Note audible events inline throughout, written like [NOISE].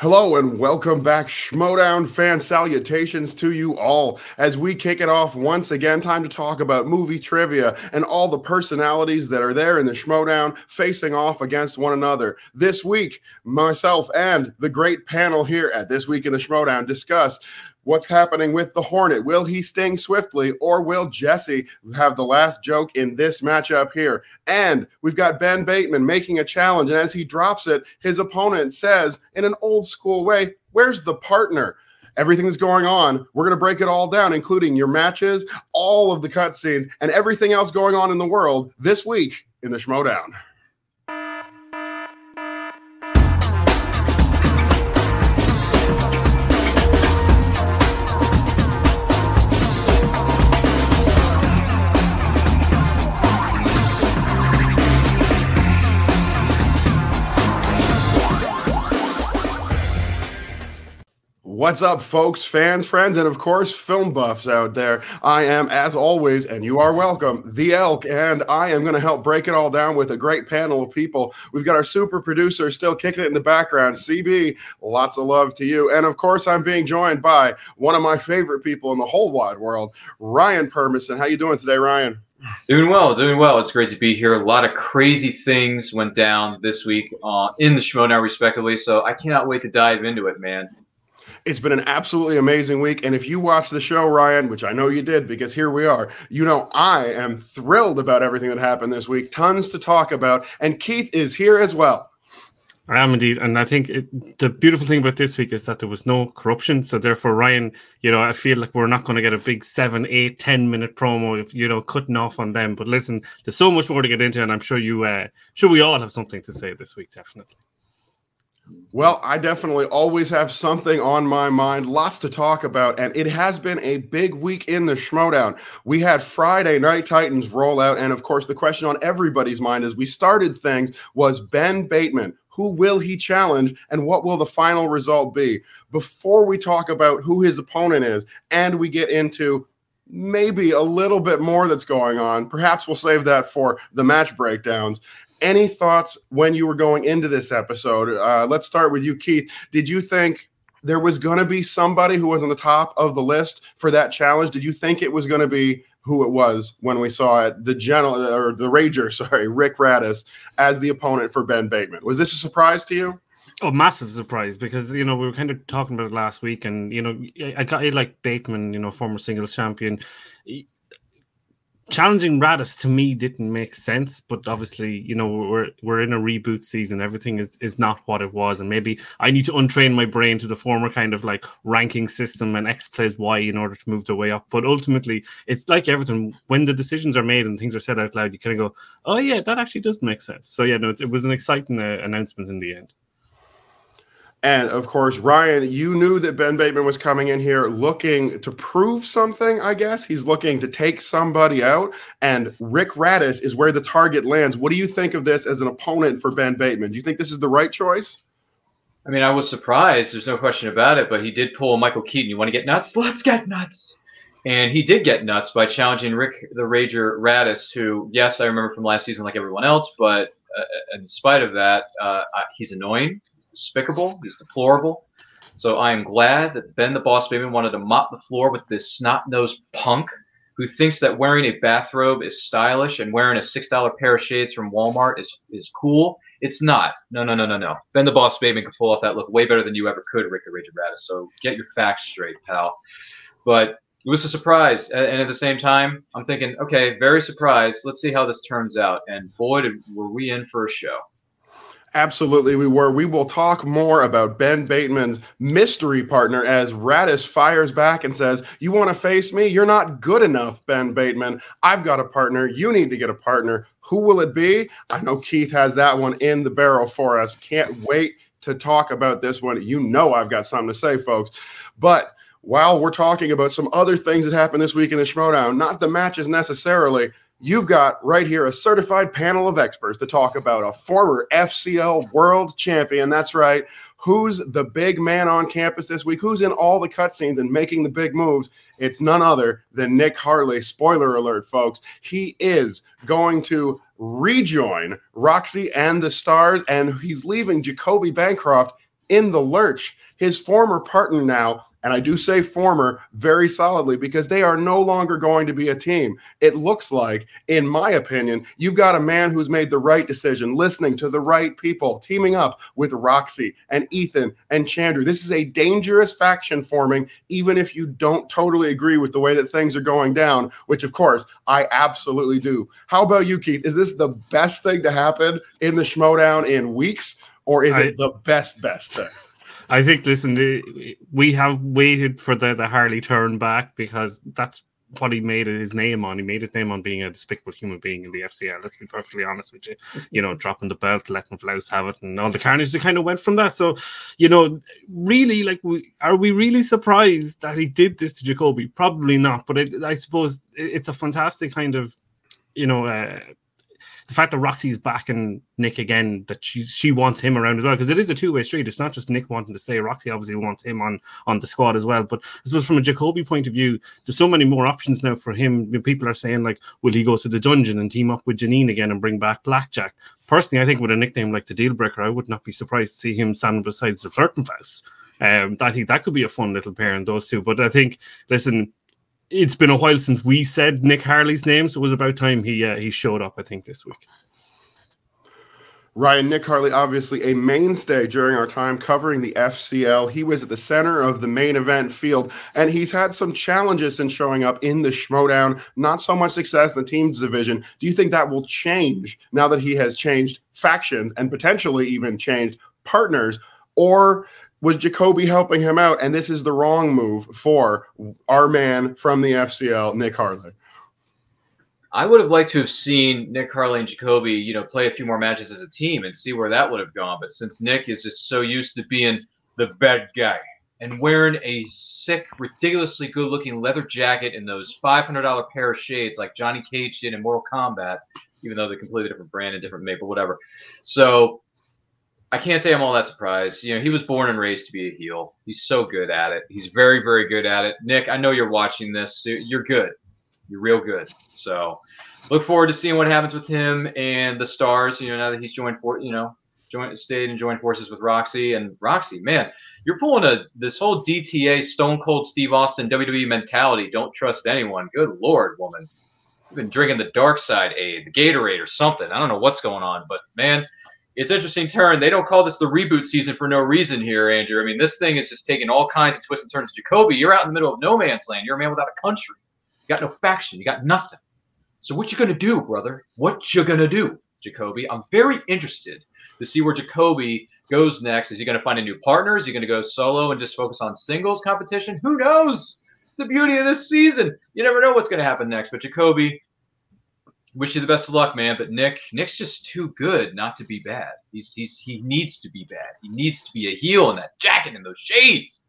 Hello and welcome back, Schmoedown fan salutations to you all. As we kick it off once again, time to talk about movie trivia and all the personalities that are there in the Schmoedown facing off against one another. This week, myself and the great panel here at This Week in the Schmoedown discuss what's happening with the Hornet. Will he sting swiftly or will Jesse have the last joke in this matchup here? And we've got Ben Bateman making a challenge. And as he drops it, his opponent says in an old school way, Where's the partner? Everything's going on, we're going to break it all down, including your matches, all of the cutscenes, and everything else going on in the world this week in the Schmoedown. What's up, folks, fans, friends, and of course, film buffs out there? I am, as always, and you are welcome, the Elk, and I am going to help break it all down with a great panel of people. We've got our super producer still kicking it in the background, CB. Lots of love to you. And of course, I'm being joined by one of my favorite people in the whole wide world, Ryan Permison. How you doing today, Ryan? Doing well, doing well. It's great to be here. A lot of crazy things went down this week uh, in the Schmoedown, respectively. So I cannot wait to dive into it, man. It's been an absolutely amazing week. And if you watch the show, Ryan, which I know you did because here we are, you know, I am thrilled about everything that happened this week. Tons to talk about. And Keith is here as well. I am indeed, and I think it, the beautiful thing about this week is that there was no corruption. So therefore, Ryan, you know, I feel like we're not going to get a big seven, eight, ten minute promo if you know cutting off on them. But listen, there's so much more to get into, and I'm sure you, uh, sure we all have something to say this week, definitely. Well, I definitely always have something on my mind, lots to talk about, and it has been a big week in the Schmoedown. We had Friday Night Titans roll out, and of course, the question on everybody's mind as we started things was Ben Bateman. Who will he challenge, and what will the final result be? Before we talk about who his opponent is, and we get into maybe a little bit more that's going on. Perhaps we'll save that for the match breakdowns. Any thoughts when you were going into this episode? Uh, let's start with you, Keith. Did you think there was going to be somebody who was on the top of the list for that challenge? Did you think it was going to be who it was when we saw it, the general or the Rager, [LAUGHS] sorry, Rick Radis as the opponent for Ben Bateman? Was this a surprise to you? Oh, massive surprise because you know we were kind of talking about it last week, and you know I got like Bateman, you know, former singles champion challenging Radis to me didn't make sense, but obviously, you know, we're we're in a reboot season. Everything is is not what it was, and maybe I need to untrain my brain to the former kind of like ranking system and X plays Y in order to move the way up. But ultimately, it's like everything. When the decisions are made and things are said out loud, you kind of go, "Oh yeah, that actually does make sense." So yeah, no, it, it was an exciting uh, announcement in the end. And of course, Ryan, you knew that Ben Bateman was coming in here looking to prove something, I guess. He's looking to take somebody out. And Rick Radis is where the target lands. What do you think of this as an opponent for Ben Bateman? Do you think this is the right choice? I mean, I was surprised. There's no question about it. But he did pull Michael Keaton. You want to get nuts? Let's get nuts. And he did get nuts by challenging Rick the Rager Radis, who, yes, I remember from last season like everyone else. But uh, in spite of that, uh, he's annoying despicable. He's deplorable. So I am glad that Ben the Boss Baby wanted to mop the floor with this snot-nosed punk who thinks that wearing a bathrobe is stylish and wearing a $6 pair of shades from Walmart is, is cool. It's not. No, no, no, no, no. Ben the Boss Baby can pull off that look way better than you ever could, Rick the Rage Radis. So get your facts straight, pal. But it was a surprise. And at the same time, I'm thinking, okay, very surprised. Let's see how this turns out. And boy, did, were we in for a show. Absolutely, we were. We will talk more about Ben Bateman's mystery partner as Radis fires back and says, You want to face me? You're not good enough, Ben Bateman. I've got a partner. You need to get a partner. Who will it be? I know Keith has that one in the barrel for us. Can't wait to talk about this one. You know, I've got something to say, folks. But while we're talking about some other things that happened this week in the Schmoedown, not the matches necessarily, you've got right here a certified panel of experts to talk about a former FCL world champion. That's right. Who's the big man on campus this week? Who's in all the cutscenes and making the big moves? It's none other than Nick Harley. Spoiler alert, folks. He is going to rejoin Roxy and the Stars, and he's leaving Jacoby Bancroft in the lurch. His former partner now and I do say former very solidly because they are no longer going to be a team. It looks like, in my opinion, you've got a man who's made the right decision, listening to the right people, teaming up with Roxy and Ethan and Chandru. This is a dangerous faction forming, even if you don't totally agree with the way that things are going down, which, of course, I absolutely do. How about you, Keith? Is this the best thing to happen in the Schmoedown in weeks, or is I, it the best, best thing? I think, listen, we have waited for the, the Harley turn back because that's what he made his name on. He made his name on being a despicable human being in the FCL. Let's be perfectly honest with you. You know, dropping the belt, letting Flaus have it, and all the carnage that kind of went from that. So, you know, really, like, we are we really surprised that he did this to Jacoby? Probably not. But it, I suppose it's a fantastic kind of, you know, uh, the fact that Roxy's backing Nick again, that she she wants him around as well, because it is a two way street. It's not just Nick wanting to stay. Roxy obviously wants him on on the squad as well. But I suppose from a Jacoby point of view, there's so many more options now for him. People are saying like, will he go to the dungeon and team up with Janine again and bring back Blackjack? Personally, I think with a nickname like the Deal Breaker, I would not be surprised to see him standing beside the Flirtenfaust. Um, I think that could be a fun little pair in those two. But I think, listen, it's been a while since we said Nick Harley's name, so it was about time he uh, he showed up. I think this week. Ryan Nick Harley, obviously a mainstay during our time covering the FCL. He was at the center of the main event field, and he's had some challenges in showing up in the Schmoedown. Not so much success in the teams division. Do you think that will change now that he has changed factions and potentially even changed partners? Or was Jacoby helping him out? And this is the wrong move for our man from the FCL, Nick Harley. I would have liked to have seen Nick Harley and Jacoby, you know, play a few more matches as a team and see where that would have gone. But since Nick is just so used to being the bad guy and wearing a sick, ridiculously good-looking leather jacket and those $500 pair of shades like Johnny Cage did in Mortal Kombat, even though they're completely different brand and different make, but whatever. So I can't say I'm all that surprised. You know, he was born and raised to be a heel. He's so good at it. He's very, very good at it. Nick, I know you're watching this. You're good. You're real good. So look forward to seeing what happens with him and the stars. You know, now that he's joined for you know, joined stayed and joined forces with Roxy and Roxy. Man, you're pulling a this whole DTA Stone Cold Steve Austin WWE mentality. Don't trust anyone. Good lord, woman. You've been drinking the dark side aid, the Gatorade or something. I don't know what's going on, but man it's interesting turn. They don't call this the reboot season for no reason here, Andrew. I mean, this thing is just taking all kinds of twists and turns. Jacoby, you're out in the middle of no man's land. You're a man without a country. You got no faction. You got nothing. So what you gonna do, brother? What you gonna do, Jacoby? I'm very interested to see where Jacoby goes next. Is he gonna find a new partner? Is he gonna go solo and just focus on singles competition? Who knows? It's the beauty of this season. You never know what's gonna happen next. But Jacoby, wish you the best of luck, man. But Nick, Nick's just too good not to be bad. He's he's he needs to be bad. He needs to be a heel in that jacket and those shades.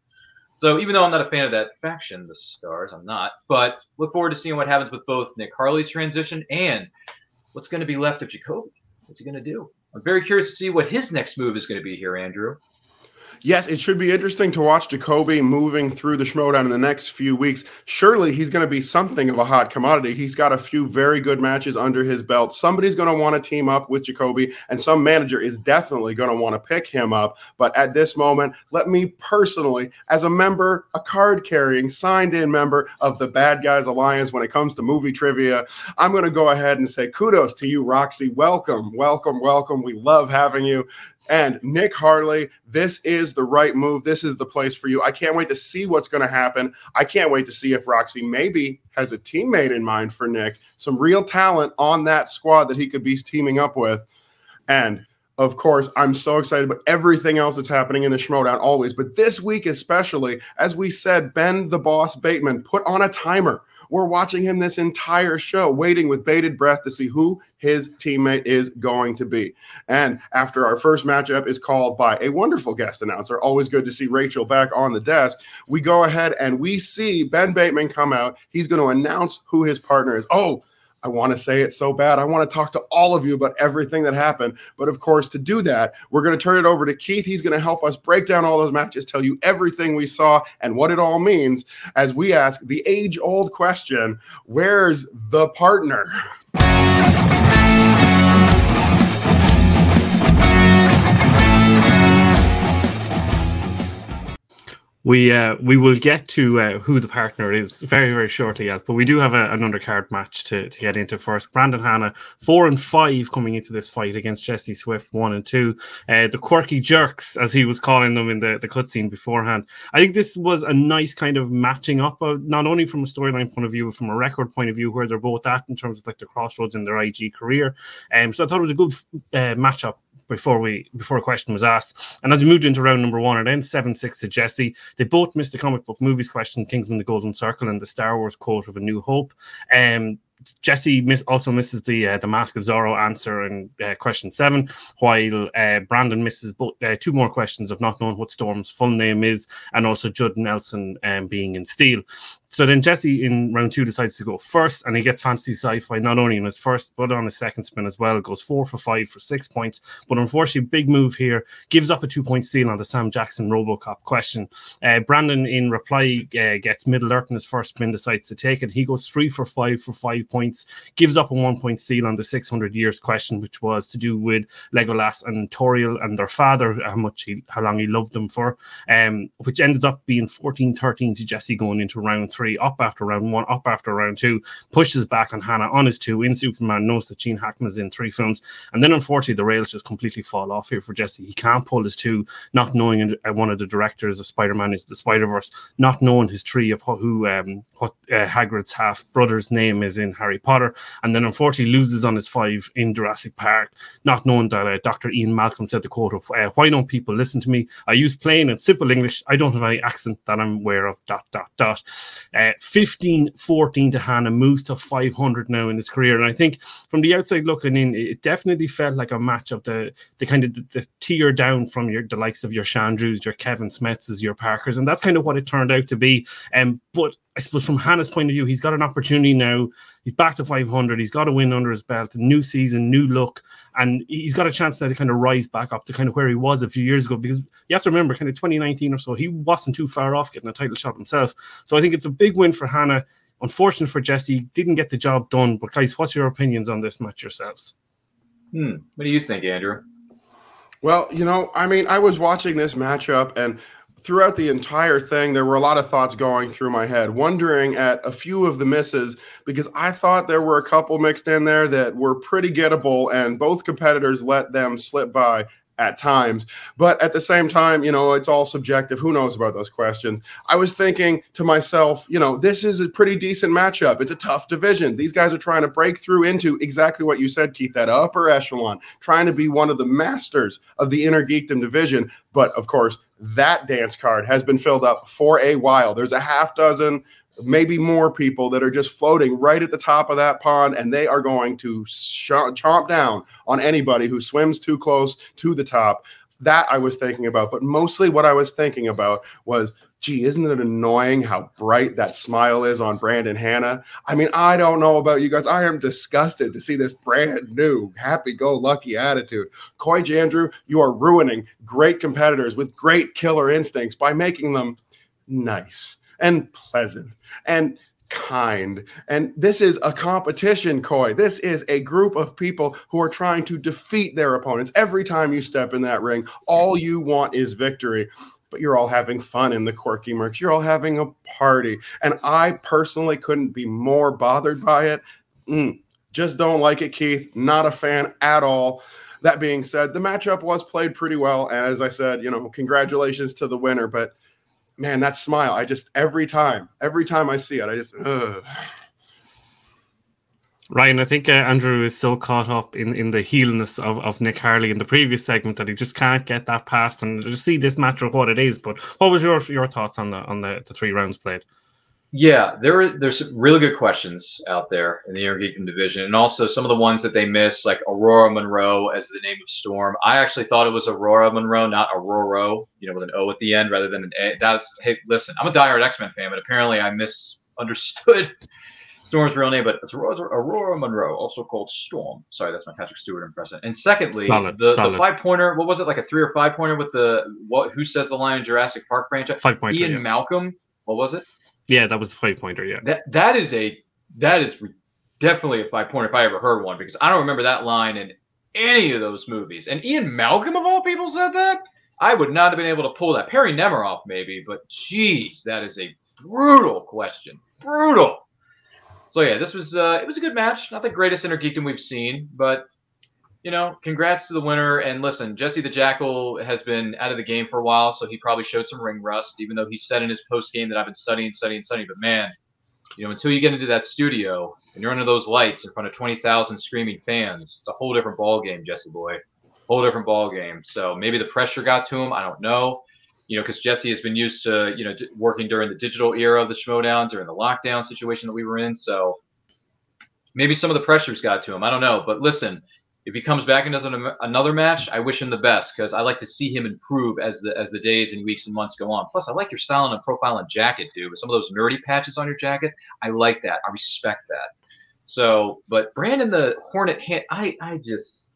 So even though I'm not a fan of that faction, the Stars, I'm not. But look forward to seeing what happens with both Nick Harley's transition and what's going to be left of Jacoby. What's he going to do? I'm very curious to see what his next move is going to be here, Andrew yes, it should be interesting to watch Jacoby moving through the Schmoedown in the next few weeks. Surely he's going to be something of a hot commodity. He's got a few very good matches under his belt. Somebody's going to want to team up with Jacoby, and some manager is definitely going to want to pick him up. But at this moment, let me personally, as a member, a card carrying, signed in member of the Bad Guys Alliance when it comes to movie trivia, I'm going to go ahead and say kudos to you, Roxy. Welcome, welcome, welcome. We love having you. And Nick Harley, this is the right move. This is the place for you. I can't wait to see what's going to happen. I can't wait to see if Roxy maybe has a teammate in mind for Nick, some real talent on that squad that he could be teaming up with. And of course, I'm so excited about everything else that's happening in the Schmoedown always. But this week, especially, as we said, Ben the Boss Bateman put on a timer we're watching him this entire show, waiting with bated breath to see who his teammate is going to be. And after our first matchup is called by a wonderful guest announcer, always good to see Rachel back on the desk, we go ahead and we see Ben Bateman come out. He's going to announce who his partner is. Oh, I want to say it so bad. I want to talk to all of you about everything that happened. But of course, to do that, we're going to turn it over to Keith. He's going to help us break down all those matches, tell you everything we saw and what it all means as we ask the age old question where's the partner? We uh, we will get to uh, who the partner is very very shortly, yet, but we do have a, an undercard match to, to get into first. Brandon Hanna four and five coming into this fight against Jesse Swift one and two. Uh, the quirky jerks, as he was calling them in the the cutscene beforehand. I think this was a nice kind of matching up, of, not only from a storyline point of view, but from a record point of view, where they're both at in terms of like the crossroads in their IG career. Um, so I thought it was a good uh, matchup before we before a question was asked. And as we moved into round number one, it ends seven six to Jesse. They both missed the comic book movies question, Kingsman: The Golden Circle, and the Star Wars quote of A New Hope. Um, Jesse miss, also misses the uh, the Mask of Zorro answer in uh, question seven, while uh, Brandon misses both, uh, two more questions of not knowing what Storm's full name is, and also Judd Nelson um, being in Steel. So then Jesse in round two decides to go first, and he gets fantasy sci-fi not only in his first but on his second spin as well. Goes four for five for six points, but unfortunately, big move here gives up a two-point steal on the Sam Jackson RoboCop question. Uh, Brandon in reply uh, gets Middle Earth in his first spin, decides to take it. He goes three for five for five points, gives up a one-point steal on the 600 years question, which was to do with Legolas and Tauriel and their father, how much he, how long he loved them for, um, which ended up being 14-13 to Jesse going into round three three, up after round one, up after round two, pushes back on Hannah on his two in Superman, knows that Gene Hackman is in three films. And then unfortunately, the rails just completely fall off here for Jesse. He can't pull his two, not knowing uh, one of the directors of Spider Man into the Spider Verse, not knowing his tree of who, um, what uh, Hagrid's half brother's name is in Harry Potter. And then unfortunately, loses on his five in Jurassic Park, not knowing that uh, Dr. Ian Malcolm said the quote of, uh, Why don't people listen to me? I use plain and simple English. I don't have any accent that I'm aware of. Dot, dot, dot. Uh, 15 14 to Hannah moves to 500 now in his career. And I think from the outside looking in, it definitely felt like a match of the the kind of the, the tier down from your the likes of your Chandrus, your Kevin Smiths, your Parkers. And that's kind of what it turned out to be. Um, but I suppose from Hannah's point of view, he's got an opportunity now. He's back to 500. He's got a win under his belt, new season, new look, and he's got a chance now to kind of rise back up to kind of where he was a few years ago. Because you have to remember, kind of 2019 or so, he wasn't too far off getting a title shot himself. So I think it's a big win for Hannah. Unfortunate for Jesse, didn't get the job done. But guys, what's your opinions on this match yourselves? Hmm. What do you think, Andrew? Well, you know, I mean, I was watching this matchup and throughout the entire thing, there were a lot of thoughts going through my head, wondering at a few of the misses because I thought there were a couple mixed in there that were pretty gettable, and both competitors let them slip by at times. But at the same time, you know, it's all subjective. Who knows about those questions? I was thinking to myself, you know, this is a pretty decent matchup. It's a tough division. These guys are trying to break through into exactly what you said, Keith, that upper echelon, trying to be one of the masters of the inner geekdom division. But of course, that dance card has been filled up for a while. There's a half dozen maybe more people that are just floating right at the top of that pond, and they are going to chomp down on anybody who swims too close to the top. That I was thinking about, but mostly what I was thinking about was gee, isn't it annoying how bright that smile is on Brandon hannah I mean, I don't know about you guys. I am disgusted to see this brand new happy go lucky attitude. Coy Jandreau, you are ruining great competitors with great killer instincts by making them nice and pleasant and kind. And this is a competition, Coy. This is a group of people who are trying to defeat their opponents. Every time you step in that ring, all you want is victory. But you're all having fun in the quirky merch. You're all having a party. And I personally couldn't be more bothered by it. Mm, just don't like it, Keith. Not a fan at all. That being said, the matchup was played pretty well. And as I said, you know, congratulations to the winner. But man, that smile, I just every time, every time I see it, I just. Ugh. Ryan, I think uh, Andrew is so caught up in, in the heelness of, of Nick Harley in the previous segment that he just can't get that past and just see this match for what it is. But what was your your thoughts on the on the, the three rounds played? Yeah, there are, there's some really good questions out there in the Inner Geekdom division, and also some of the ones that they missed, like Aurora Monroe as the name of Storm. I actually thought it was Aurora Monroe, not Aurora, you know, with an O at the end rather than an A. That's hey, listen, I'm a diehard X Men fan, but apparently I misunderstood [LAUGHS] Storm's real name, but it's Aurora, Aurora Monroe, also called Storm. Sorry, that's my Patrick Stewart impression. And secondly, solid, the, solid. the five pointer, what was it, like a three or five pointer with the what? Who says the line Jurassic Park franchise? Five pointer. Ian yeah. Malcolm. What was it? Yeah, that was the five pointer. Yeah. That that is a that is definitely a five pointer if I ever heard one because I don't remember that line in any of those movies. And Ian Malcolm of all people said that. I would not have been able to pull that. Perry Nemiroff, maybe, but geez, that is a brutal question. Brutal. So yeah, this was uh, it was a good match. Not the greatest Innergeekdom we've seen, but you know, congrats to the winner. And listen, Jesse the Jackal has been out of the game for a while, so he probably showed some ring rust, even though he said in his post game that I've been studying, studying, studying. But man, you know, until you get into that studio and you're under those lights in front of 20,000 screaming fans, it's a whole different ball game, Jesse boy. Whole different ball game. So maybe the pressure got to him. I don't know. You know, because Jesse has been used to, you know, d- working during the digital era of the Schmoedown, during the lockdown situation that we were in. So maybe some of the pressures got to him. I don't know. But listen, if he comes back and does an, another match, I wish him the best because I like to see him improve as the as the days and weeks and months go on. Plus, I like your style and profile and jacket, dude. With some of those nerdy patches on your jacket, I like that. I respect that. So, but Brandon the Hornet, I I just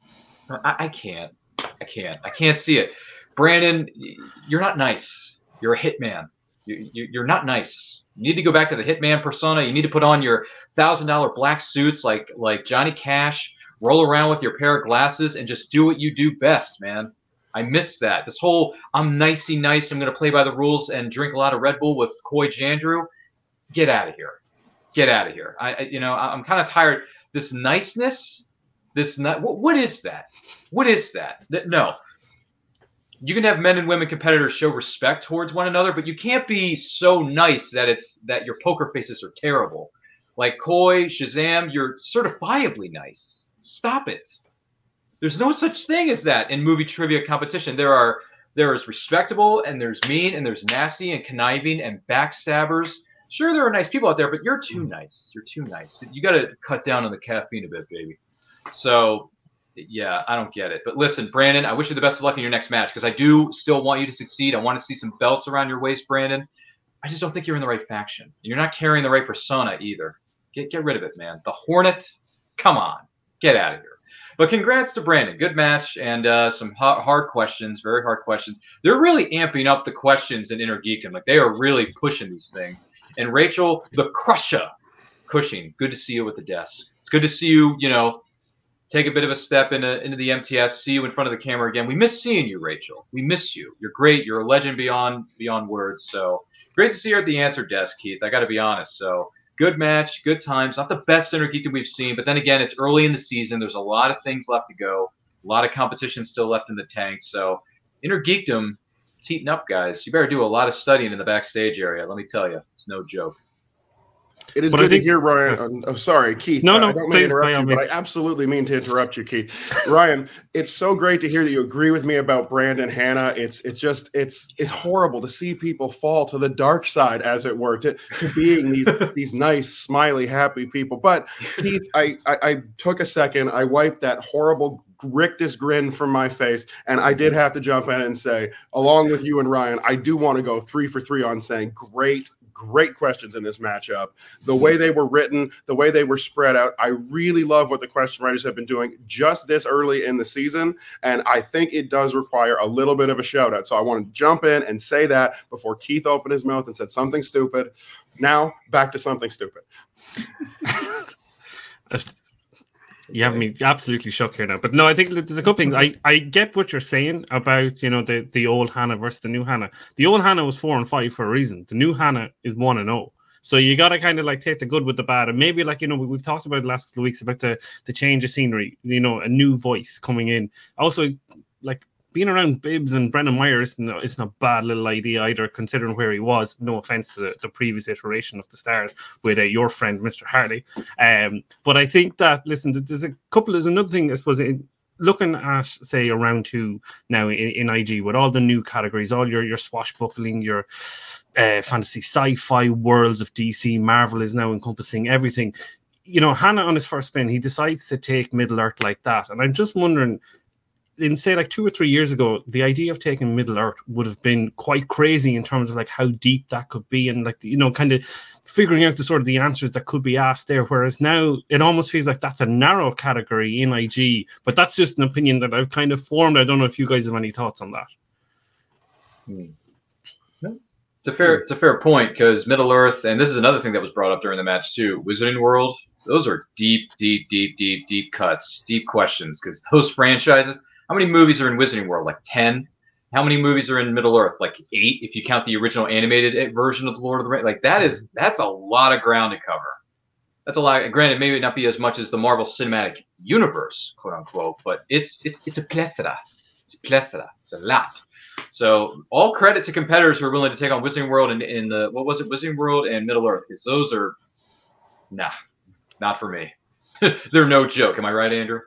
I, I can't, I can't, I can't see it. Brandon, you're not nice. You're a hitman. You, you, you're not nice. You need to go back to the hitman persona. You need to put on your thousand dollar black suits like like Johnny Cash roll around with your pair of glasses and just do what you do best, man. I miss that. This whole I'm nicey nice, I'm gonna play by the rules and drink a lot of Red Bull with Coy Jandreau. Get out of here. Get out of here. I, I you know I'm kind of tired. This niceness, this what, what is that? What is that? That no. You can have men and women competitors show respect towards one another, but you can't be so nice that it's that your poker faces are terrible. Like Coy, Shazam, you're certifiably nice Stop it. There's no such thing as that in movie trivia competition. There are there is respectable and there's mean and there's nasty and conniving and backstabbers. Sure, there are nice people out there, but you're too nice. You're too nice. You got to cut down on the caffeine a bit, baby. So, yeah, I don't get it. But listen, Brandon, I wish you the best of luck in your next match because I do still want you to succeed. I want to see some belts around your waist, Brandon. I just don't think you're in the right faction. You're not carrying the right persona either. Get get rid of it, man. The Hornet, come on get out of here. But congrats to Brandon. Good match and uh, some hard questions, very hard questions. They're really amping up the questions in Innergeekdom. Like they are really pushing these things. And Rachel, the Crusher, Cushing, good to see you with the desk. It's good to see you, you know, take a bit of a step into, into the MTS, see you in front of the camera again. We miss seeing you, Rachel. We miss you. You're great. You're a legend beyond beyond words. So great to see you at the answer desk, Keith. I got to be honest. So good match, good times. Not the best Innergeekdom we've seen, but then again, it's early in the season. There's a lot of things left to go, a lot of competition still left in the tank. So Innergeekdom, it's heating up, guys. You better do a lot of studying in the backstage area. Let me tell you, it's no joke. It is but good think, to hear, Ryan. I'm, I'm oh, sorry, Keith. No, no, I don't please, interrupt you, but I absolutely mean to interrupt you, Keith. Ryan, it's so great to hear that you agree with me about Brandon Hannah. It's it's just it's it's horrible to see people fall to the dark side, as it were, to, to being these [LAUGHS] these nice, smiley, happy people. But Keith, I, I I took a second. I wiped that horrible rictus grin from my face. And I did have to jump in and say, along with you and Ryan, I do want to go three for three on saying great great questions in this matchup. The way they were written, the way they were spread out, I really love what the question writers have been doing just this early in the season. And I think it does require a little bit of a shout out. So I want to jump in and say that before Keith opened his mouth and said something stupid. Now back to something stupid. [LAUGHS] You have me absolutely shook here now. But no, I think there's a couple things. I, I get what you're saying about, you know, the, the old Hannah versus the new Hannah. The old Hannah was four and five for a reason. The new Hannah is one and oh. So you got to kind of like take the good with the bad, and maybe like you know we've talked about the last couple of weeks about the the change of scenery, you know, a new voice coming in. Also, like being around Bibbs and Brendan Myers isn't, isn't a bad little idea either, considering where he was. No offense to the, the previous iteration of the Stars with uh, your friend, Mr. Harley. Um, but I think that, listen, there's a couple, there's another thing, I suppose, in, looking at say around two now in, in, IG with all the new categories, all your your swashbuckling, your uh, fantasy sci-fi worlds of DC, Marvel is now encompassing everything. You know, Hannah on his first spin, he decides to take Middle Earth like that, and I'm just wondering in say like two or three years ago, the idea of taking Middle Earth would have been quite crazy in terms of like how deep that could be and like you know kind of figuring out the sort of the answers that could be asked there. Whereas now it almost feels like that's a narrow category in IG, but that's just an opinion that I've kind of formed. I don't know if you guys have any thoughts on that. Hmm. It's a fair, it's a fair point because Middle Earth, and this is another thing that was brought up during the match too. Wizarding World, those are deep, deep, deep, deep, deep cuts, deep questions because those franchises how many movies are in Wizarding World? Like 10? how many movies are in Middle Earth? Like eight, if you count the original animated eh, version of the Lord of the Rings. Like that is that's a lot of ground to cover. That's a lot. Granted, maybe not be as much as the Marvel Cinematic Universe, quote unquote, but it's it's it's a plethora. It's a plethora. It's a lot. So all credit to competitors who are willing to take on Wizarding World and in the what was it, Wizarding World and Middle Earth, because those are nah, not for me. [LAUGHS] They're no joke. Am I right, Andrew?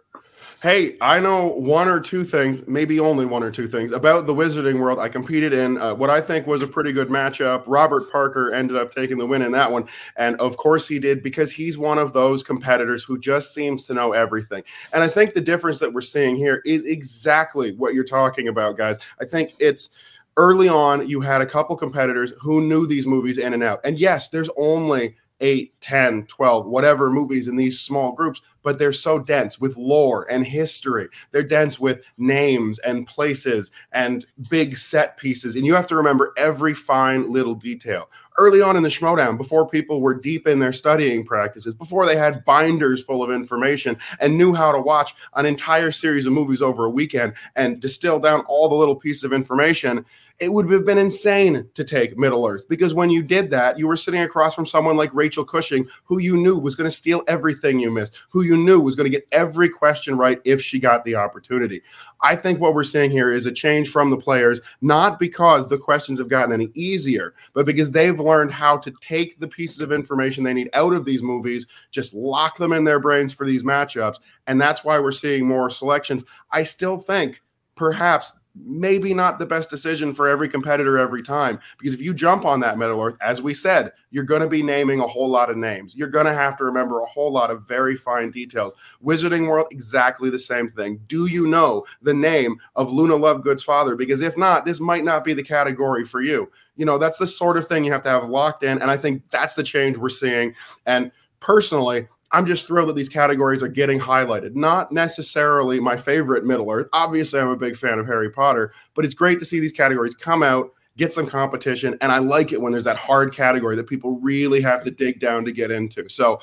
Hey, I know one or two things, maybe only one or two things about the Wizarding World. I competed in uh, what I think was a pretty good matchup. Robert Parker ended up taking the win in that one. And of course he did because he's one of those competitors who just seems to know everything. And I think the difference that we're seeing here is exactly what you're talking about, guys. I think it's early on, you had a couple competitors who knew these movies in and out. And yes, there's only 8, 10, 12, whatever movies in these small groups, but they're so dense with lore and history. They're dense with names and places and big set pieces. And you have to remember every fine little detail. Early on in the Schmoedown, before people were deep in their studying practices, before they had binders full of information and knew how to watch an entire series of movies over a weekend and distill down all the little pieces of information, it would have been insane to take Middle Earth because when you did that, you were sitting across from someone like Rachel Cushing, who you knew was going to steal everything you missed, who you knew was going to get every question right if she got the opportunity. I think what we're seeing here is a change from the players, not because the questions have gotten any easier, but because they've learned how to take the pieces of information they need out of these movies, just lock them in their brains for these matchups. And that's why we're seeing more selections. I still think perhaps maybe not the best decision for every competitor every time. Because if you jump on that Middle Earth, as we said, you're going to be naming a whole lot of names. You're going to have to remember a whole lot of very fine details. Wizarding World, exactly the same thing. Do you know the name of Luna Lovegood's father? Because if not, this might not be the category for you. You know, that's the sort of thing you have to have locked in. And I think that's the change we're seeing. And personally, I'm just thrilled that these categories are getting highlighted. Not necessarily my favorite Middle Earth. Obviously, I'm a big fan of Harry Potter, but it's great to see these categories come out, get some competition, and I like it when there's that hard category that people really have to dig down to get into. So,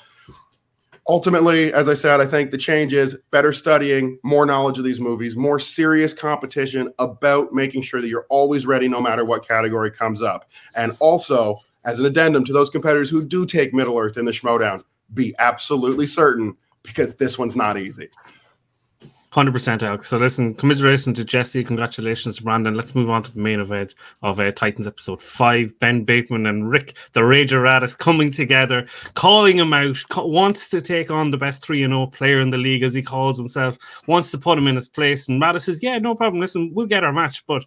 ultimately, as I said, I think the change is better studying, more knowledge of these movies, more serious competition about making sure that you're always ready no matter what category comes up. And also, as an addendum to those competitors who do take Middle Earth in the Schmoedown, be absolutely certain because this one's not easy. Hundred percent, Alex. So listen, commiserations to Jesse. Congratulations to Brandon. Let's move on to the main event of uh, Titans episode five. Ben Bateman and Rick, the Rager Radis, coming together, calling him out. wants to take on the best three and zero oh player in the league, as he calls himself. Wants to put him in his place. And Radis says, "Yeah, no problem. Listen, we'll get our match, but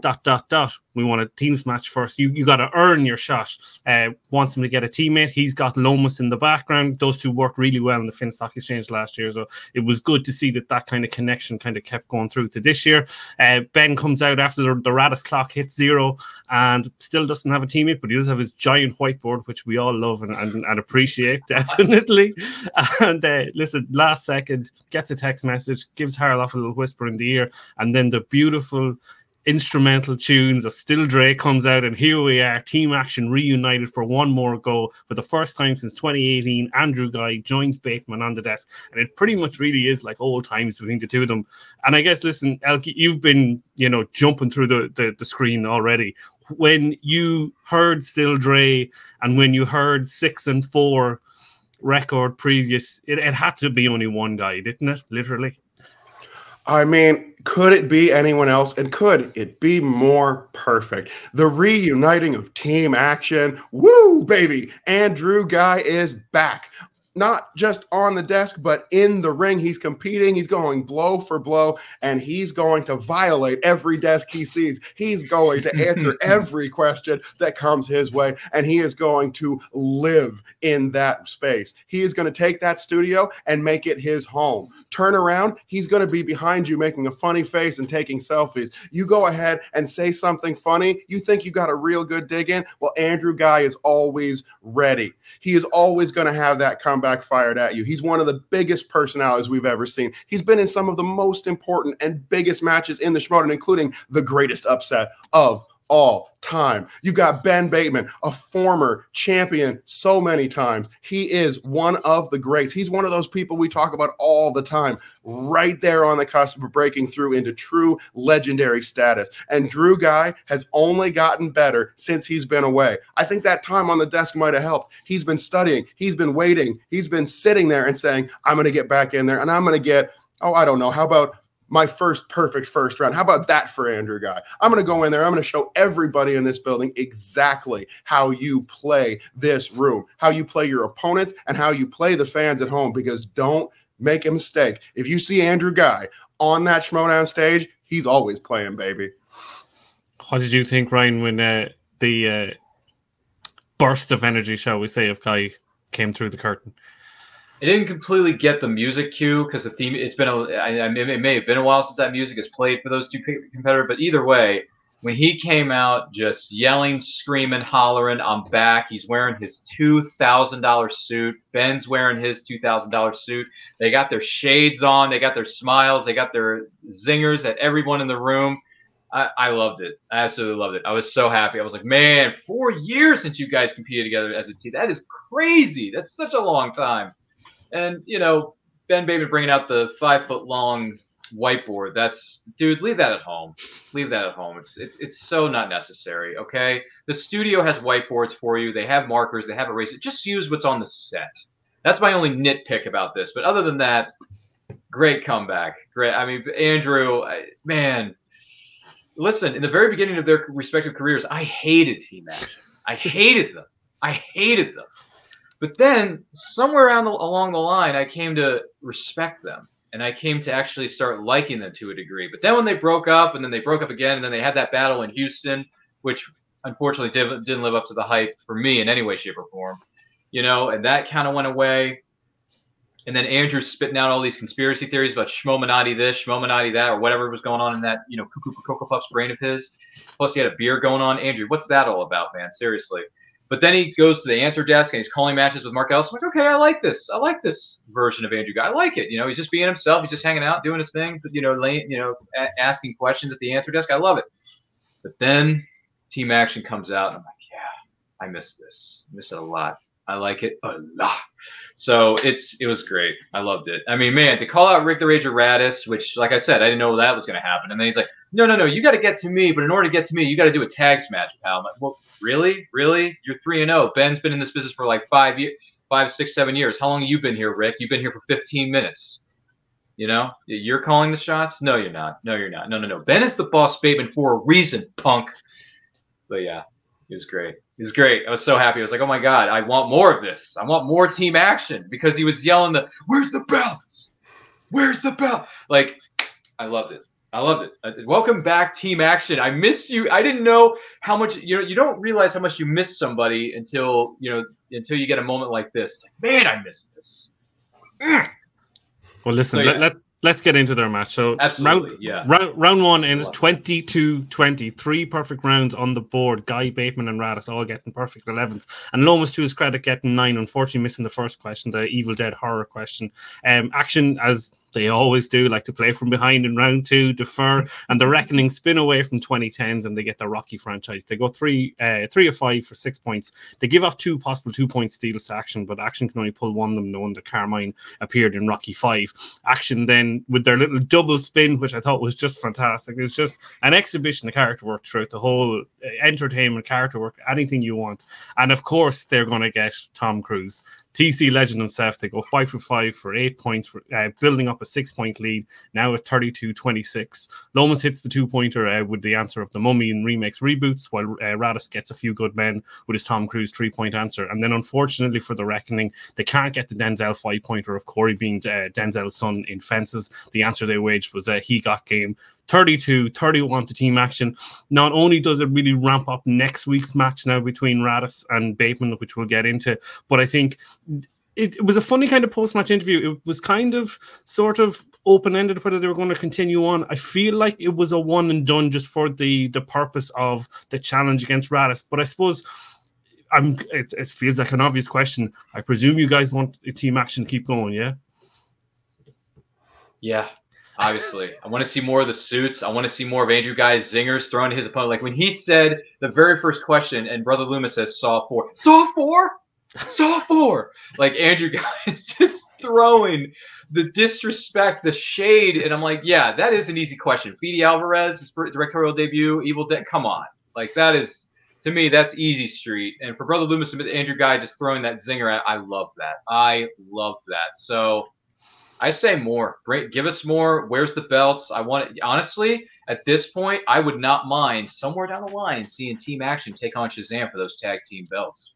dot dot dot. We want a teams match first. You you got to earn your shot. Uh, wants him to get a teammate. He's got Lomas in the background. Those two worked really well in the Finstock Exchange last year, so it was good to see that that kind kind of connection kind of kept going through to this year. Uh, ben comes out after the, the Radis clock hits zero and still doesn't have a teammate, but he does have his giant whiteboard, which we all love and, and, and appreciate, [LAUGHS] definitely. and uh, listen, last second, gets a text message, gives Harloff a little whisper in the ear, and then the beautiful instrumental tunes of Still Dre comes out, and here we are, Team Action reunited for one more go for the first time since 2018. Andrew Guy joins Bateman on the desk, and it pretty much really is like old times between the two of them. And I guess, listen, Elke, you've been, you know, jumping through the, the, the screen already. When you heard Still Dre and when you heard six and four record previous, it, it had to be only one guy, didn't it? Literally. I mean, could it be anyone else? And could it be more perfect? The reuniting of team action. Woo, baby. Andrew Guy is back not just on the desk, but in the ring. He's competing. He's going blow for blow, and he's going to violate every desk he sees. He's going to answer [LAUGHS] every question that comes his way, and he is going to live in that space. He is going to take that studio and make it his home. Turn around. He's going to be behind you making a funny face and taking selfies. You go ahead and say something funny. You think you got a real good dig in? Well, Andrew Guy is always ready. He is always going to have that come comeback fired at you. He's one of the biggest personalities we've ever seen. He's been in some of the most important and biggest matches in the Schmoedown, including the greatest upset of all time. You got Ben Bateman, a former champion so many times. He is one of the greats. He's one of those people we talk about all the time, right there on the cusp of breaking through into true legendary status. And Drew Guy has only gotten better since he's been away. I think that time on the desk might have helped. He's been studying, he's been waiting, he's been sitting there and saying, I'm going to get back in there and I'm going to get oh, I don't know, how about my first perfect first round. How about that for Andrew Guy? I'm going to go in there. I'm going to show everybody in this building exactly how you play this room, how you play your opponents, and how you play the fans at home. Because don't make a mistake. If you see Andrew Guy on that Schmoedown stage, he's always playing, baby. What did you think, Ryan, when uh, the uh, burst of energy, shall we say, of Guy came through the curtain? I didn't completely get the music cue because the theme. It's been a. I, it may have been a while since that music has played for those two competitors, but either way, when he came out just yelling, screaming, hollering, "I'm back!" He's wearing his two thousand dollar suit. Ben's wearing his two thousand dollar suit. They got their shades on. They got their smiles. They got their zingers at everyone in the room. I, I loved it. I absolutely loved it. I was so happy. I was like, man, four years since you guys competed together as a team. That is crazy. That's such a long time. And you know, Ben Baby bringing out the five foot long whiteboard. That's dude, leave that at home. Leave that at home. It's it's it's so not necessary. Okay, the studio has whiteboards for you. They have markers. They have erasers. Just use what's on the set. That's my only nitpick about this. But other than that, great comeback. Great. I mean, Andrew, man. Listen, in the very beginning of their respective careers, I hated Team Action. I hated them. I hated them. But then somewhere around the, along the line, I came to respect them and I came to actually start liking them to a degree. But then when they broke up and then they broke up again and then they had that battle in Houston, which unfortunately did, didn't live up to the hype for me in any way, shape, or form, you know, and that kind of went away. And then Andrew spitting out all these conspiracy theories about Schmominati this, Schmominati that, or whatever was going on in that, you know, cuckoo for Cocoa Puffs brain of his. Plus, he had a beer going on. Andrew, what's that all about, man? Seriously. But then he goes to the answer desk and he's calling matches with Mark Ellis. I'm like, okay, I like this. I like this version of Andrew Guy. I like it. You know, he's just being himself. He's just hanging out, doing his thing. You know, laying, you know, a- asking questions at the answer desk. I love it. But then Team Action comes out, and I'm like, yeah, I miss this. I miss it a lot. I like it a lot. So it's it was great. I loved it. I mean, man, to call out Rick the Rager Radis, which, like I said, I didn't know that was going to happen. And then he's like, no, no, no, you got to get to me, but in order to get to me, you got to do a tags match, pal. I'm like, well, really, really? You're three and zero. Oh. Ben's been in this business for like five years, five, six, seven years. How long have you been here, Rick? You've been here for 15 minutes. You know, you're calling the shots. No, you're not. No, you're not. No, no, no. Ben is the boss, Bateman, for a reason, punk. But yeah, it was great. It was great. I was so happy. I was like, oh my god, I want more of this. I want more team action because he was yelling the, "Where's the belts? Where's the belt?" Like, I loved it. I loved it. Uh, welcome back, Team Action. I miss you. I didn't know how much you know. You don't realize how much you miss somebody until you know until you get a moment like this. Like, man, I miss this. Mm. Well, listen. So, yeah. let, let, let's get into their match. So Absolutely, round, yeah. round, round one ends 22-20. Three perfect rounds on the board. Guy Bateman and Radis all getting perfect 11s. And Lomas, to his credit, getting nine. Unfortunately, missing the first question, the Evil Dead horror question. Um, action, as they always do, like to play from behind in round two, defer, [LAUGHS] and the reckoning spin away from 2010s, and they get the Rocky franchise. They go three, uh, three or five for six points. They give up two possible two point steals to Action, but Action can only pull one of them. The one that Carmine appeared in Rocky Five. Action then with their little double spin, which I thought was just fantastic. It's just an exhibition of character work throughout the whole uh, entertainment, character work, anything you want. And of course, they're going to get Tom Cruise. TC Legend himself, they go five for five for eight points, for uh, building up a six point lead, now at 32 26. Lomas hits the two pointer uh, with the answer of the Mummy and remakes reboots, while uh, Radis gets a few good men with his Tom Cruise three point answer. And then, unfortunately for the Reckoning, they can't get the Denzel five pointer of Corey being Denzel's son in fences. The answer they waged was a he got game 32 31 to team action. Not only does it really ramp up next week's match now between Radis and Bateman, which we'll get into, but I think it, it was a funny kind of post match interview. It was kind of sort of open ended whether they were going to continue on. I feel like it was a one and done just for the the purpose of the challenge against Radis. But I suppose I'm it, it feels like an obvious question. I presume you guys want team action to keep going, yeah? Yeah, Obviously, I want to see more of the suits. I want to see more of Andrew Guy's zingers thrown to his opponent. Like when he said the very first question, and Brother Loomis says Saw four, Saw four, Saw four. Like Andrew Guy [LAUGHS] is just throwing the disrespect, the shade, and I'm like, yeah, that is an easy question. Fede Alvarez, his directorial debut, Evil Dead. Come on, like that is to me, that's easy street. And for Brother Loomis and Andrew Guy just throwing that zinger, at I love that. I love that. So I say more. Bring, give us more. Where's the belts? I want it. Honestly, at this point, I would not mind somewhere down the line seeing Team Action take on Shazam for those tag team belts.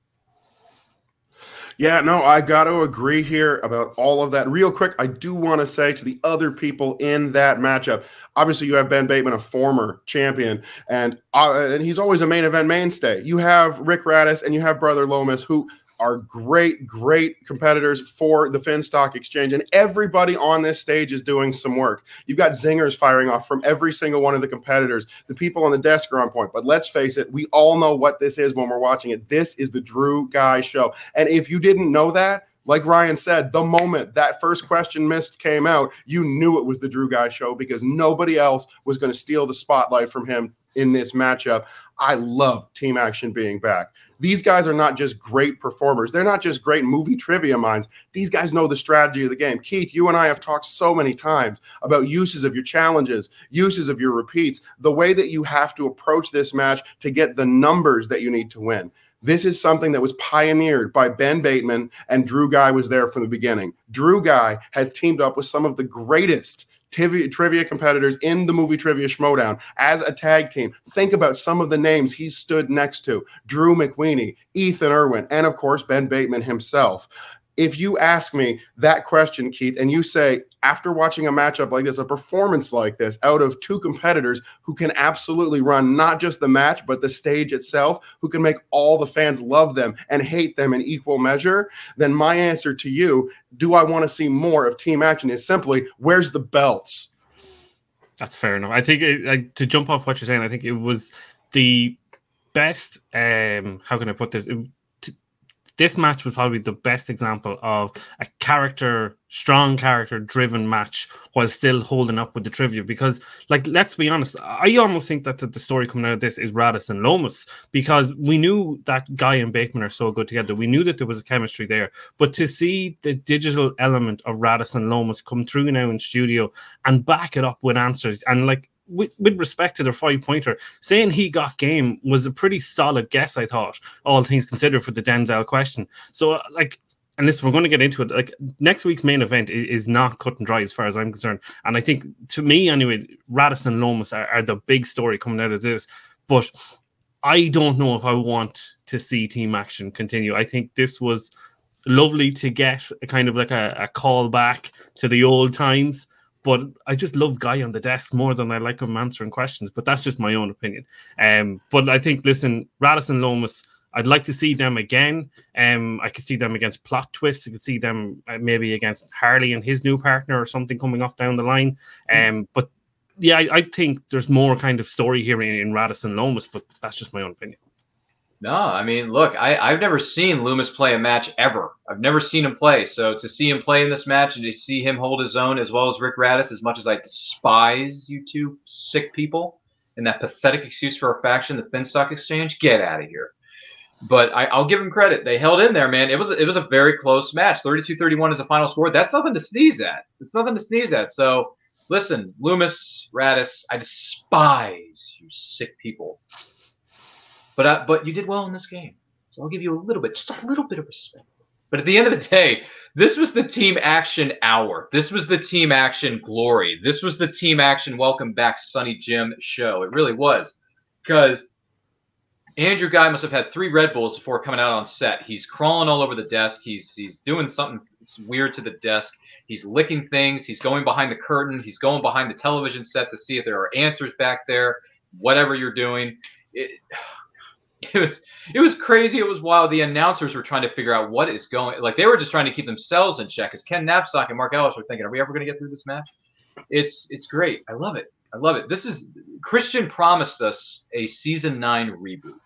Yeah, no, I got to agree here about all of that. Real quick, I do want to say to the other people in that matchup. Obviously, you have Ben Bateman, a former champion, and uh, and he's always a main event mainstay. You have Rick Radis and you have Brother Lomas, who are great, great competitors for the Finstock Exchange. And everybody on this stage is doing some work. You've got zingers firing off from every single one of the competitors. The people on the desk are on point. But let's face it, we all know what this is when we're watching it. This is the Drew Guy show. And if you didn't know that, like Ryan said, the moment that first question missed came out, you knew it was the Drew Guy show because nobody else was going to steal the spotlight from him in this matchup. I love team action being back. These guys are not just great performers. They're not just great movie trivia minds. These guys know the strategy of the game. Keith, you and I have talked so many times about uses of your challenges, uses of your repeats, the way that you have to approach this match to get the numbers that you need to win. This is something that was pioneered by Ben Bateman, and Drew Guy was there from the beginning. Drew Guy has teamed up with some of the greatest trivia, trivia competitors in the movie Trivia Schmoedown as a tag team. Think about some of the names he stood next to Drew McWeeny, Ethan Irwin, and of course, Ben Bateman himself if you ask me that question, Keith, and you say, after watching a matchup like this, a performance like this, out of two competitors who can absolutely run not just the match, but the stage itself, who can make all the fans love them and hate them in equal measure, then my answer to you, do I want to see more of team action, is simply, where's the belts? That's fair enough. I think it, like, to jump off what you're saying, I think it was the best. Um, how can I put this? It, this match was probably the best example of a character, strong character driven match while still holding up with the trivia. Because, like, let's be honest, I almost think that the, the story coming out of this is Radis and Lomas because we knew that Guy and Bateman are so good together. We knew that there was a chemistry there. But to see the digital element of Radis and Lomas come through now in studio and back it up with answers and, like, with, with respect to their five pointer, saying he got game was a pretty solid guess, I thought, all things considered for the Denzel question. So, uh, like, and listen, we're going to get into it. Like next week's main event is not cut and dry as far as I'm concerned. And I think, to me anyway, Radis and Lomas are, are the big story coming out of this. But I don't know if I want to see team action continue. I think this was lovely to get a kind of like a, a call back to the old times but I just love Guy on the desk more than I like him answering questions. But that's just my own opinion. Um, but I think, listen, Radis and Lomas, I'd like to see them again. Um, I could see them against Plot Twist. I could see them uh, maybe against Harley and his new partner or something coming up down the line. Um, but yeah, I, I think there's more kind of story here in, in Radis and Lomas, but that's just my own opinion. No, I mean, look, I, I've never seen Loomis play a match ever. I've never seen him play. So to see him play in this match and to see him hold his own as well as Rick Radis, as much as I despise you two sick people and that pathetic excuse for a faction, the Finstock Exchange, get out of here. But I, will give him credit. They held in there, man. It was it was a very close match. 32-31 is a final score. That's nothing to sneeze at. It's nothing to sneeze at. So listen, Loomis, Radis, I despise you sick people. But uh, but you did well in this game, so I'll give you a little bit, just a little bit of respect. But at the end of the day, this was the team action hour. This was the team action glory. This was the team action welcome back Sunny Jim show. It really was, because Andrew Guy must have had three Red Bulls before coming out on set. He's crawling all over the desk. He's he's doing something weird to the desk. He's licking things. He's going behind the curtain. He's going behind the television set to see if there are answers back there. Whatever you're doing, it, [LAUGHS] it was it was crazy. It was wild. The announcers were trying to figure out what is going. Like they were just trying to keep themselves in check. Because Ken Napzok and Mark Ellis were thinking, "Are we ever going to get through this match?" It's it's great. I love it. I love it. This is Kristian promised us a season nine reboot.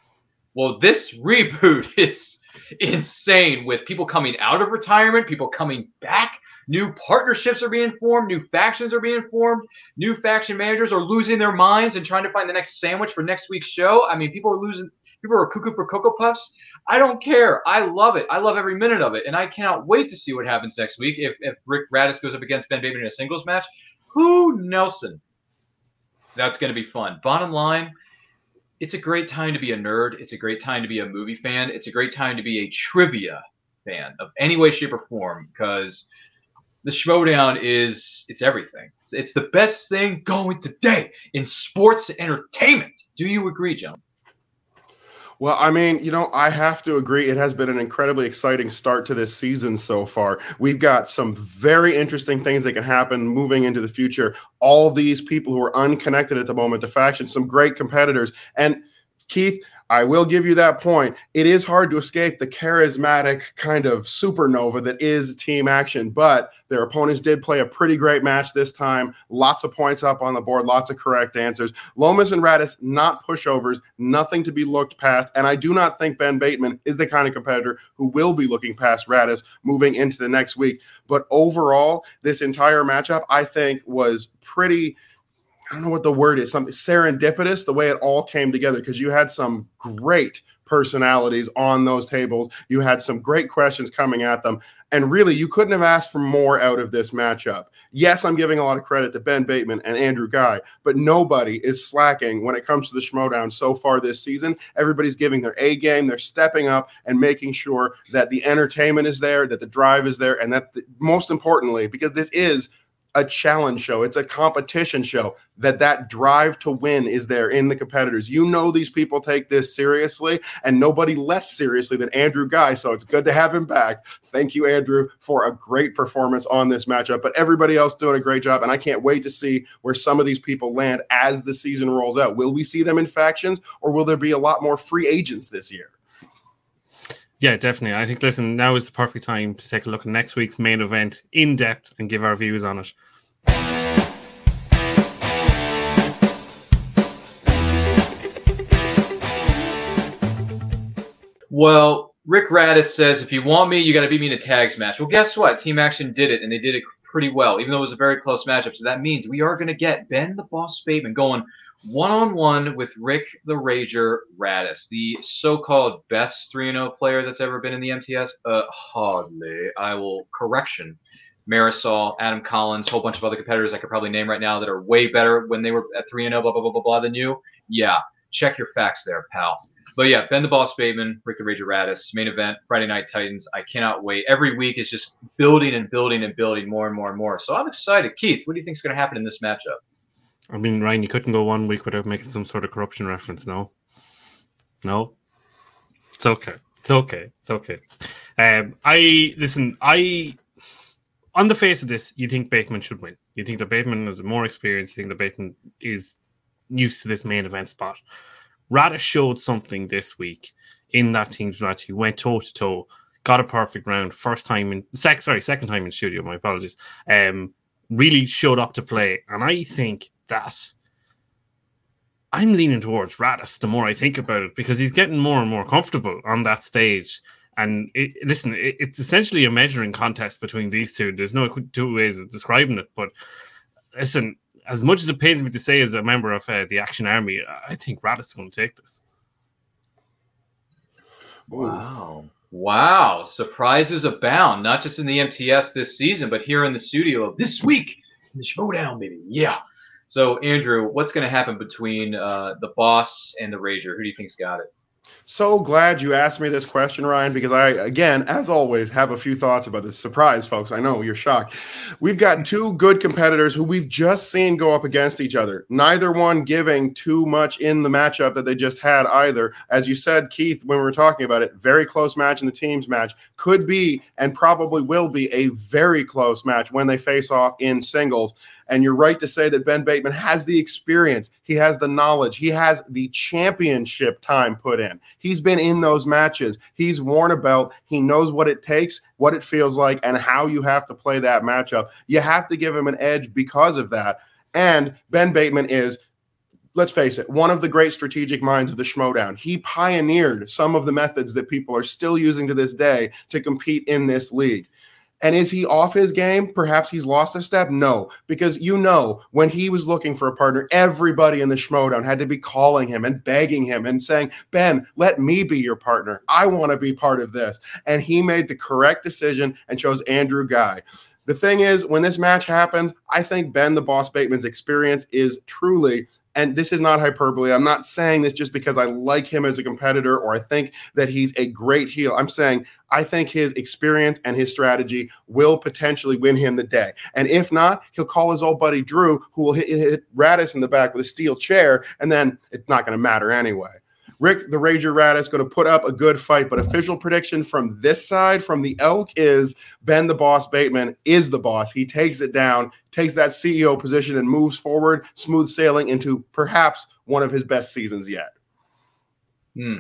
Well, this [LAUGHS] reboot is insane with people coming out of retirement, people coming back, New partnerships are being formed, new factions are being formed, new faction managers are losing their minds and trying to find the next sandwich for next week's show. I mean, people are losing, people are cuckoo for Cocoa Puffs. I don't care. I love it. I love every minute of it. And I cannot wait to see what happens next week if, if Rick Radis goes up against Ben Bateman in a singles match. Who Nelson? That's going to be fun. Bottom line, it's a great time to be a nerd. It's a great time to be a movie fan. It's a great time to be a trivia fan of any way, shape, or form because the Schmoedown is it's everything. It's, the best thing going today in sports entertainment. Do you agree, John? Well, I mean, you know, I have to agree. It has been an incredibly exciting start to this season so far. We've got some very interesting things that can happen moving into the future. All these people who are unconnected at the moment to factions, some great competitors. And Keith, I will give you that point. It is hard to escape the charismatic kind of supernova that is team action, but their opponents did play a pretty great match this time. Lots of points up on the board, lots of correct answers. Lomas and Radis, not pushovers, nothing to be looked past. And I do not think Ben Bateman is the kind of competitor who will be looking past Radis moving into the next week. But overall, this entire matchup, I think, was pretty I don't know what the word is, something serendipitous, the way it all came together, because you had some great personalities on those tables. You had some great questions coming at them. And really, you couldn't have asked for more out of this matchup. Yes, I'm giving a lot of credit to Ben Bateman and Andrew Guy, but nobody is slacking when it comes to the Schmoedown so far this season. Everybody's giving their A game. They're stepping up and making sure that the entertainment is there, that the drive is there, and that the, most importantly, because this is a challenge show. It's a competition show that that drive to win is there in the competitors. You know these people take this seriously and nobody less seriously than andrew guy so it's good to have him back. Thank you andrew for a great performance on this matchup but everybody else doing a great job and i can't wait to see where some of these people land as the season rolls out. Will we see them in factions or will there be a lot more free agents this year yeah, definitely. I think, listen, now is the perfect time to take a look at next week's main event in depth and give our views on it. Well, Rick Radis says, if you want me, you got to beat me in a tags match. Well, guess what? Team Action did it, and they did it pretty well, even though it was a very close matchup. So that means we are going to get Ben the Boss Bateman going one on one with Rick the Rager Radis, the so called best 3 0 player that's ever been in the MTS. Uh, hardly. I will correction. Marisol, Adam Collins, whole bunch of other competitors I could probably name right now that are way better when they were at 3 0, blah, blah, blah, blah, blah, than you. Yeah, check your facts there, pal. But yeah, Ben the Boss Bateman, Rick the Rager Radis, main event, Friday Night Titans. I cannot wait. Every week is just building and building and building more and more and more. So I'm excited. Keith, what do you think is going to happen in this matchup? I mean, Ryan, you couldn't go one week without making some sort of corruption reference, no? No? It's okay. It's okay. It's okay. Um, I listen, I on the face of this, you think Bateman should win. You think that Bateman is more experienced. you think that Bateman is used to this main event spot. Radis showed something this week in that team's match. He went toe to toe, got a perfect round, first time in sec sorry, second time in studio, my apologies. Um really showed up to play. And I think that I'm leaning towards Radis the more I think about it because he's getting more and more comfortable on that stage. And it, listen, it, it's essentially a measuring contest between these two. There's no two ways of describing it. But listen, as much as it pains me to say, as a member of uh, the Action Army, I think Radis is going to take this. Wow. Wow. Surprises abound, not just in the MTS this season, but here in the studio this week in the Schmoedown, baby. Yeah. So, Andrew, what's going to happen between uh, the boss and the Rager? Who do you think's got it? So glad you asked me this question, Ryan, because I, again, as always, have a few thoughts about this. Surprise, folks. I know you're shocked. We've got two good competitors who we've just seen go up against each other, neither one giving too much in the matchup that they just had either. As you said, Keith, when we were talking about it, very close match in the teams match could be and probably will be a very close match when they face off in singles. And you're right to say that Ben Bateman has the experience, he has the knowledge, he has the championship time put in. He's been in those matches, he's worn a belt, he knows what it takes, what it feels like, and how you have to play that matchup. You have to give him an edge because of that. And Ben Bateman is let's face it, one of the great strategic minds of the Schmoedown. He pioneered some of the methods that people are still using to this day to compete in this league. And is he off his game? Perhaps he's lost a step? No, because you know, when he was looking for a partner, everybody in the Schmoedown had to be calling him and begging him and saying, Ben, let me be your partner. I want to be part of this. And he made the correct decision and chose Andrew Guy. The thing is, when this match happens, I think Ben the Boss Bateman's experience is truly and this is not hyperbole. I'm not saying this just because I like him as a competitor or I think that he's a great heel. I'm saying I think his experience and his strategy will potentially win him the day. And if not, he'll call his old buddy Drew, who will hit, hit Radis in the back with a steel chair, and then it's not going to matter anyway. Rick the Rager Radis going to put up a good fight, but official prediction from this side, from the Elk, is Ben the Boss Bateman is the boss. He takes it down, takes that CEO position, and moves forward, smooth sailing into perhaps one of his best seasons yet. Hmm.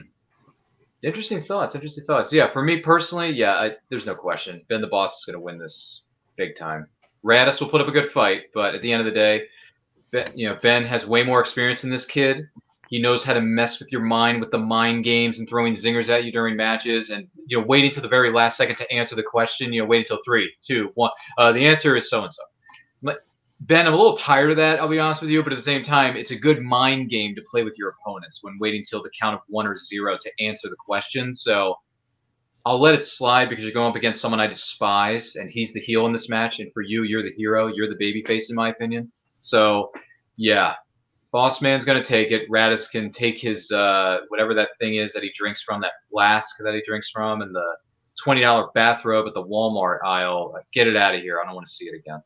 Interesting thoughts. Interesting thoughts. Yeah, for me personally, yeah, I, there's no question. Ben the Boss is going to win this big time. Radis will put up a good fight, but at the end of the day, Ben, you know, Ben has way more experience than this kid. He knows how to mess with your mind with the mind games and throwing zingers at you during matches, and you know, waiting till the very last second to answer the question. You know, waiting until three, two, one. Uh, the answer is so and so. Ben, I'm a little tired of that. I'll be honest with you, but at the same time, it's a good mind game to play with your opponents when waiting till the count of one or zero to answer the question. So I'll let it slide because you're going up against someone I despise, and he's the heel in this match. And for you, you're the hero. You're the baby face, in my opinion. So, yeah, Boss Man's going to take it. Radis can take his uh, whatever that thing is that he drinks from, that flask that he drinks from, and the $20 bathrobe at the Walmart aisle. Get it out of here. I don't want to see it again.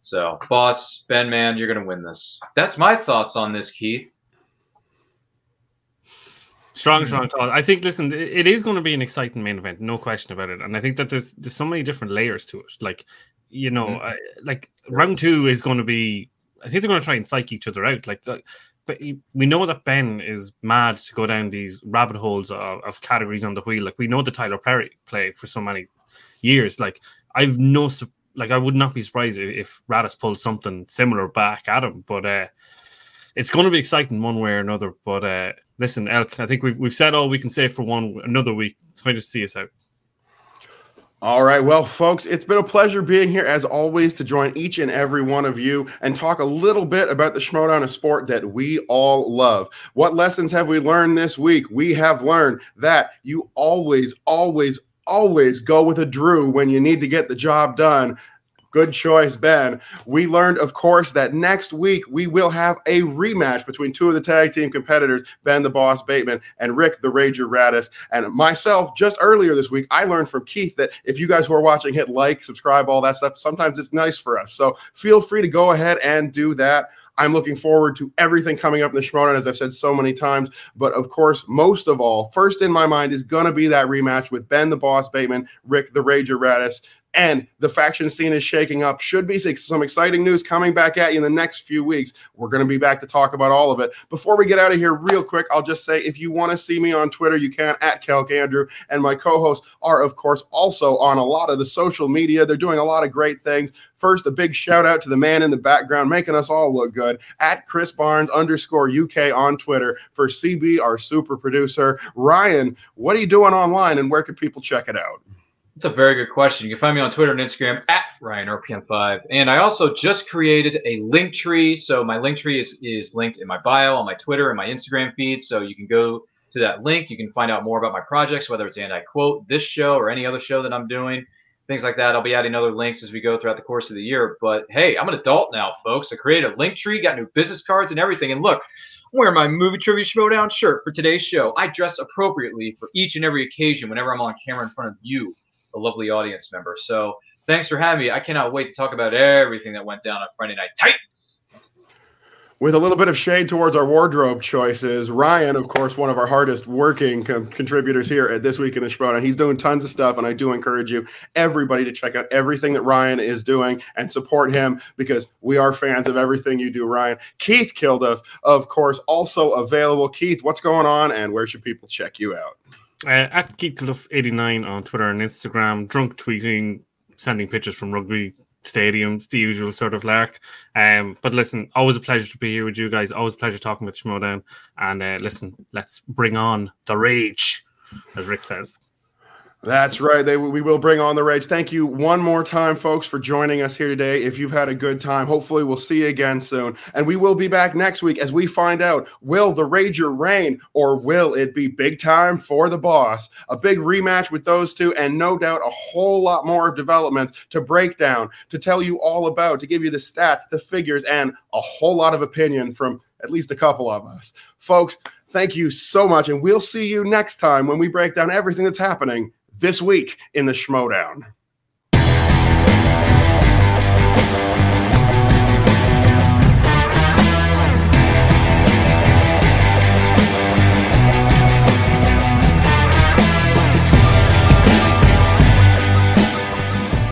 So, boss, Ben, man, you're going to win this. That's my thoughts on this, Keith. Strong, strong thought. I think. Listen, it is going to be an exciting main event, no question about it. And I think that there's there's so many different layers to it. Like, you know, mm-hmm. uh, like round two is going to be. I think they're going to try and psych each other out. Like, uh, but we know that Ben is mad to go down these rabbit holes of, of categories on the wheel. Like, we know the Tyler Perry play for so many years. Like, I've no like I would not be surprised if Radis pulled something similar back at him. But uh, it's going to be exciting one way or another. But uh, listen, Elk, I think we've we've said all we can say for one another week. It's fine to see us out. All right. Well, folks, it's been a pleasure being here as always to join each and every one of you and talk a little bit about the Schmoedown of a sport that we all love. What lessons have we learned this week? We have learned that you always, always, always go with a Drew when you need to get the job done. Good choice, Ben. We learned, of course, that next week we will have a rematch between two of the tag team competitors, Ben the Boss Bateman and Rick the Rager Radis. And myself, just earlier this week, I learned from Keith that if you guys who are watching hit like, subscribe, all that stuff, sometimes it's nice for us. So feel free to go ahead and do that. I'm looking forward to everything coming up in the Schmoedown, as I've said so many times. But of course, most of all, first in my mind is going to be that rematch with Ben the Boss Bateman, Rick the Rager Radis and the faction scene is shaking up. Should be some exciting news coming back at you in the next few weeks. We're going to be back to talk about all of it. Before we get out of here, real quick, I'll just say if you want to see me on Twitter, you can at Kelk Andrew. And my co hosts are, of course, also on a lot of the social media. They're doing a lot of great things. First, a big shout out to the man in the background making us all look good at Chris Barnes underscore UK on Twitter for CB, our super producer. Ryan, what are you doing online and where can people check it out? That's a very good question. You can find me on Twitter and Instagram at RyanRPM5. And I also just created a link tree. So my link tree is, is linked in my bio on my Twitter and my Instagram feed. So you can go to that link. You can find out more about my projects, whether it's Anti Quote, this show, or any other show that I'm doing, things like that. I'll be adding other links as we go throughout the course of the year. But hey, I'm an adult now, folks. I created a link tree, got new business cards and everything. And look, wearing my movie trivia showdown shirt for today's show. I dress appropriately for each and every occasion whenever I'm on camera in front of you a lovely audience member. So thanks for having me. I cannot wait to talk about everything that went down on Friday Night Titans. With a little bit of shade towards our wardrobe choices, Ryan, of course, one of our hardest working contributors here at This Week in the Schmoedown, he's doing tons of stuff, and I do encourage you, everybody, to check out everything that Ryan is doing and support him because we are fans of everything you do, Ryan. Keith Kilduff, of course, also available. Keith, what's going on, and where should people check you out? Uh, at Keithcliff89 on Twitter and Instagram, drunk tweeting, sending pictures from rugby stadiums, the usual sort of lark. Um, but listen, always a pleasure to be here with you guys. Always a pleasure talking with Schmoedown. And uh, listen, let's bring on the rage, as Rick says. That's right. They, we will bring on the rage. Thank you one more time, folks, for joining us here today. If you've had a good time, hopefully we'll see you again soon. And we will be back next week as we find out will the Rager reign or will it be big time for the boss? A big rematch with those two, and no doubt a whole lot more of developments to break down, to tell you all about, to give you the stats, the figures, and a whole lot of opinion from at least a couple of us. Folks, thank you so much. And we'll see you next time when we break down everything that's happening this week in the Schmoedown.